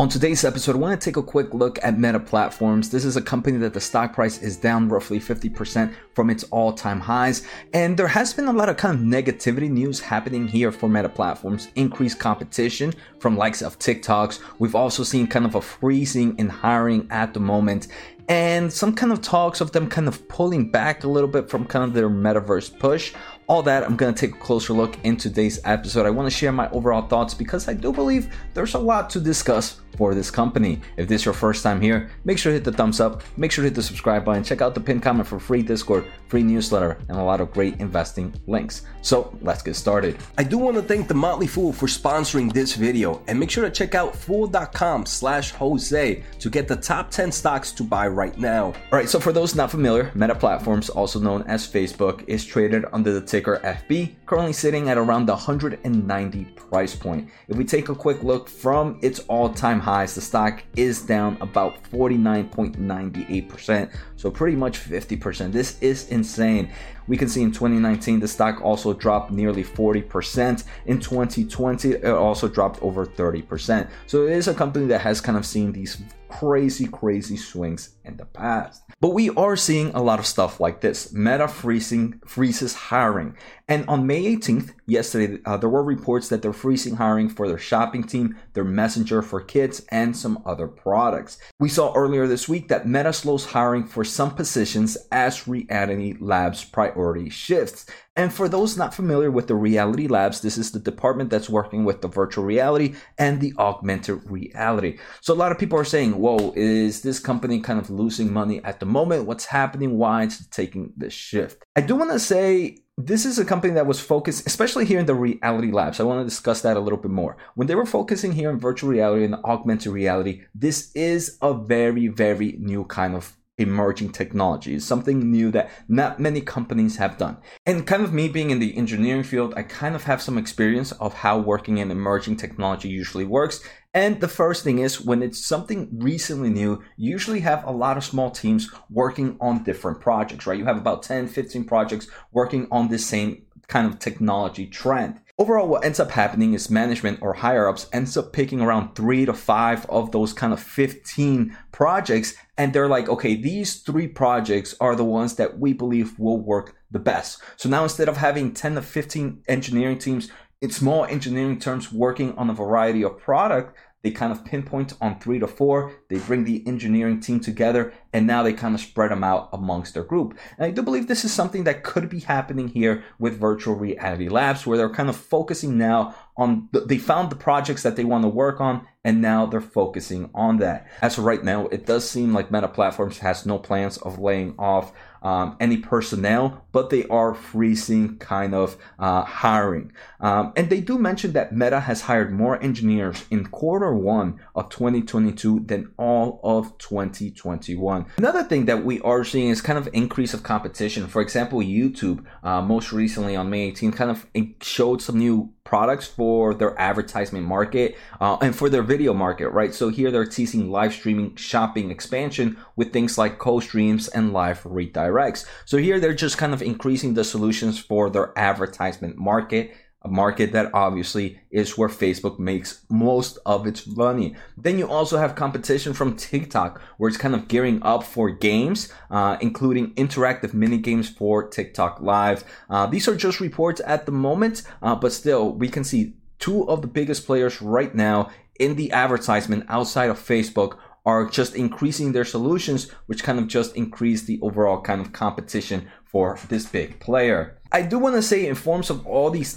On today's episode, I want to take a quick look at Meta Platforms. This is a company that the stock price is down roughly 50% from its all time highs. And there has been a lot of kind of negativity news happening here for Meta Platforms. Increased competition from likes of TikToks. We've also seen kind of a freezing in hiring at the moment and some kind of talks of them kind of pulling back a little bit from kind of their metaverse push all that, I'm to take a closer look in today's episode. I want to share my overall thoughts because I do believe there's a lot to discuss for this company. If this is your first time here, make sure to hit the thumbs up, make sure to hit the subscribe button, check out the pinned comment for free Discord, free newsletter, and a lot of great investing links. So let's get started. I do want to thank the Motley Fool for sponsoring this video and make sure to check out fool.com slash Jose to get the top 10 stocks to buy right now. All right, so for those not familiar, Meta Platforms, also known as Facebook, is traded under the ticker FB, currently sitting at around the 190 price point. If we take a quick look from its all-time highs, the stock is down about 49.98%, so pretty much 50%. This is insane. We can see in 2019 the stock also dropped nearly 40%. In 2020 it also dropped over 30%. So it is a company that has kind of seen these crazy, crazy swings in the past. But we are seeing a lot of stuff like this. Meta freezing freezes hiring. And on May 18th, yesterday, uh, there were reports that they're freezing hiring for their shopping team, their messenger for kids, and some other products. We saw earlier this week that Meta slows hiring for some positions as Reality Labs priority shifts. And for those not familiar with the Reality Labs, this is the department that's working with the virtual reality and the augmented reality. So a lot of people are saying, whoa, is this company kind of losing money at the moment? What's happening? Why it's taking this shift? I do want to say this is a company that was focused, especially here in the reality labs. I want to discuss that a little bit more. When they were focusing here in virtual reality and augmented reality, this is a very, very new kind of emerging technology. It's something new that not many companies have done. And kind of me being in the engineering field, I kind of have some experience of how working in emerging technology usually works. And the first thing is when it's something recently new, you usually have a lot of small teams working on different projects, right? You have about 10, 15 projects working on the same kind of technology trend. Overall, what ends up happening is management or higher ups ends up picking around three to five of those kind of 15 projects. And they're like, okay, these three projects are the ones that we believe will work the best. So now instead of having 10 to 15 engineering teams, it's small engineering terms working on a variety of product they kind of pinpoint on three to four. They bring the engineering team together and now they kind of spread them out amongst their group. And I do believe this is something that could be happening here with virtual reality labs where they're kind of focusing now on, the, they found the projects that they want to work on and now they're focusing on that. As of right now, it does seem like Meta Platforms has no plans of laying off um, any personnel, but they are freezing kind of uh, hiring. Um, and they do mention that Meta has hired more engineers in quarter one of 2022 than all of 2021. Another thing that we are seeing is kind of increase of competition. For example, YouTube, uh, most recently on May 18, kind of showed some new products for their advertisement market uh, and for their video market, right? So here they're teasing live streaming shopping expansion with things like co-streams and live redirects. So here they're just kind of increasing the solutions for their advertisement market a market that obviously is where Facebook makes most of its money. Then you also have competition from TikTok, where it's kind of gearing up for games, uh, including interactive mini games for TikTok Live. Uh, these are just reports at the moment, uh, but still, we can see two of the biggest players right now in the advertisement outside of Facebook are just increasing their solutions, which kind of just increase the overall kind of competition for this big player. I do want to say, in forms of all these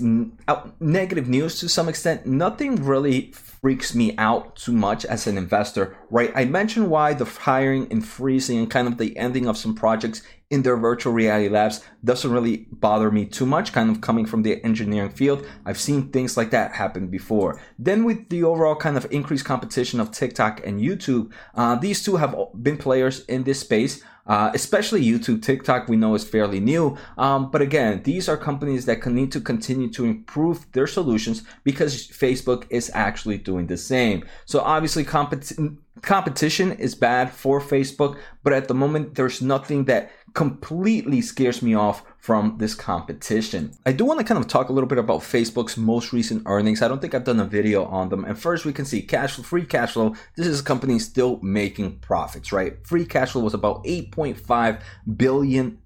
negative news to some extent, nothing really freaks me out too much as an investor, right? I mentioned why the hiring and freezing and kind of the ending of some projects in their virtual reality labs doesn't really bother me too much, kind of coming from the engineering field. I've seen things like that happen before. Then, with the overall kind of increased competition of TikTok and YouTube, uh, these two have been players in this space. Uh, especially YouTube, TikTok, we know is fairly new. Um, but again, these are companies that can need to continue to improve their solutions because Facebook is actually doing the same. So obviously, compet- competition is bad for Facebook, but at the moment, there's nothing that completely scares me off from this competition. I do want to kind of talk a little bit about Facebook's most recent earnings. I don't think I've done a video on them. And first, we can see cash flow, free cash flow. This is a company still making profits, right? Free cash flow was about $8.5 billion.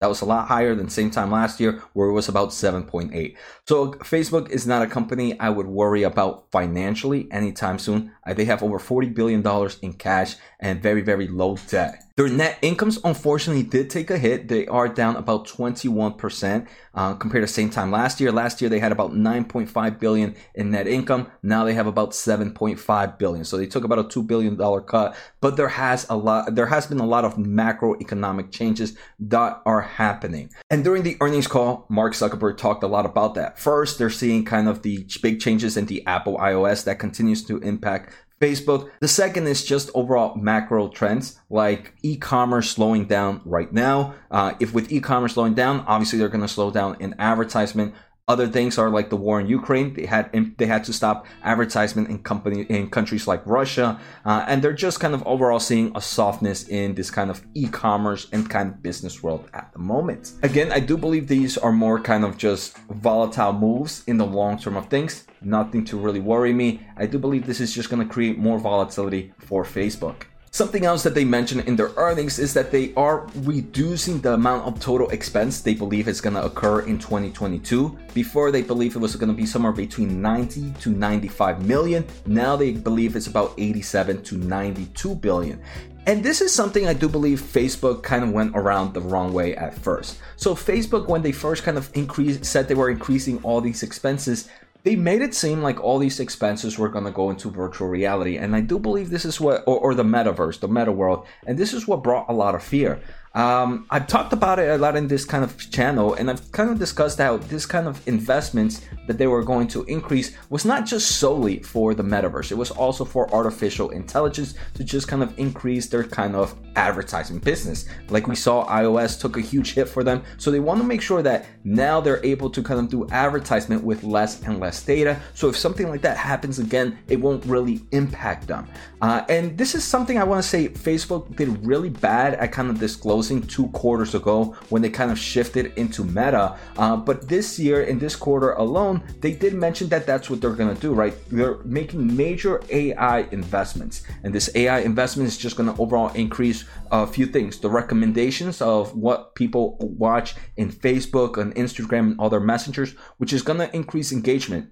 That was a lot higher than same time last year, where it was about 7.8. So Facebook is not a company I would worry about financially anytime soon. Uh, they have over 40 billion dollars in cash and very very low debt. Their net incomes unfortunately did take a hit. They are down about 21% uh, compared to same time last year. Last year they had about 9.5 billion in net income. Now they have about 7.5 billion. So they took about a 2 billion dollar cut, but there has a lot there has been a lot of macroeconomic changes that are happening. And during the earnings call, Mark Zuckerberg talked a lot about that. First, they're seeing kind of the big changes in the Apple iOS that continues to impact Facebook. The second is just overall macro trends like e-commerce slowing down right now. Uh, if with e-commerce slowing down, obviously they're going to slow down in advertisement. Other things are like the war in Ukraine. They had they had to stop advertisement in company in countries like Russia, uh, and they're just kind of overall seeing a softness in this kind of e-commerce and kind of business world at the moment. Again, I do believe these are more kind of just volatile moves in the long term of things. Nothing to really worry me. I do believe this is just going to create more volatility for Facebook. Something else that they mention in their earnings is that they are reducing the amount of total expense they believe is going to occur in 2022. Before they believe it was going to be somewhere between 90 to 95 million. Now they believe it's about 87 to 92 billion. And this is something I do believe Facebook kind of went around the wrong way at first. So Facebook, when they first kind of increased, said they were increasing all these expenses, they made it seem like all these expenses were going to go into virtual reality and i do believe this is what or, or, the metaverse the meta world and this is what brought a lot of fear. Um, I've talked about it a lot in this kind of channel, and I've kind of discussed how this kind of investments that they were going to increase was not just solely for the metaverse, it was also for artificial intelligence to just kind of increase their kind of advertising business. Like we saw, iOS took a huge hit for them, so they want to make sure that now they're able to kind of do advertisement with less and less data. So if something like that happens again, it won't really impact them. Uh, and this is something I want to say Facebook did really bad at kind of disclosing two quarters ago when they kind of shifted into meta. Uh, but this year, in this quarter alone, they did mention that that's what they're going to do, right? They're making major AI investments. And this AI investment is just going to overall increase a few things the recommendations of what people watch in Facebook and Instagram and other messengers, which is going to increase engagement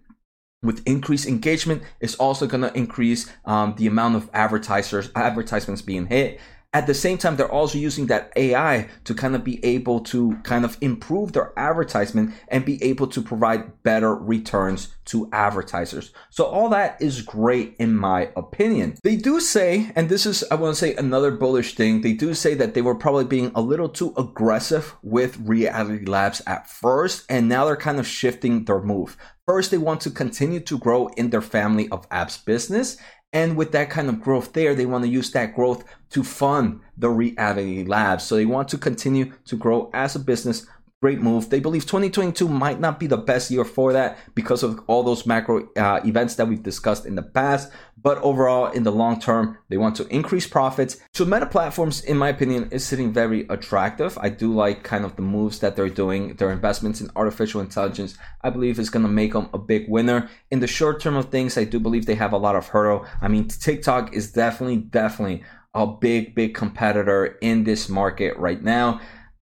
with increased engagement it's also going to increase um, the amount of advertisers advertisements being hit at the same time, they're also using that AI to kind of be able to kind of improve their advertisement and be able to provide better returns to advertisers. So all that is great in my opinion. They do say, and this is, I want to say another bullish thing, they do say that they were probably being a little too aggressive with Reality Labs at first, and now they're kind of shifting their move. First, they want to continue to grow in their family of apps business. And with that kind of growth there, they want to use that growth to fund the reality labs. So they want to continue to grow as a business. Great move. They believe 2022 might not be the best year for that because of all those macro uh, events that we've discussed in the past. But overall, in the long term, they want to increase profits. So Meta Platforms, in my opinion, is sitting very attractive. I do like kind of the moves that they're doing. Their investments in artificial intelligence, I believe, is going to make them a big winner. In the short term of things, I do believe they have a lot of hurdle. I mean, TikTok is definitely, definitely a big, big competitor in this market right now.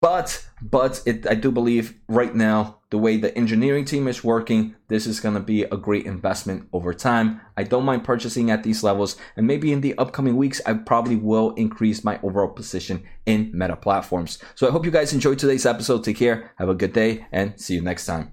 But but it, I do believe right now the way the engineering team is working, this is going to be a great investment over time. I don't mind purchasing at these levels, and maybe in the upcoming weeks, I probably will increase my overall position in Meta platforms. So I hope you guys enjoyed today's episode. Take care, have a good day, and see you next time.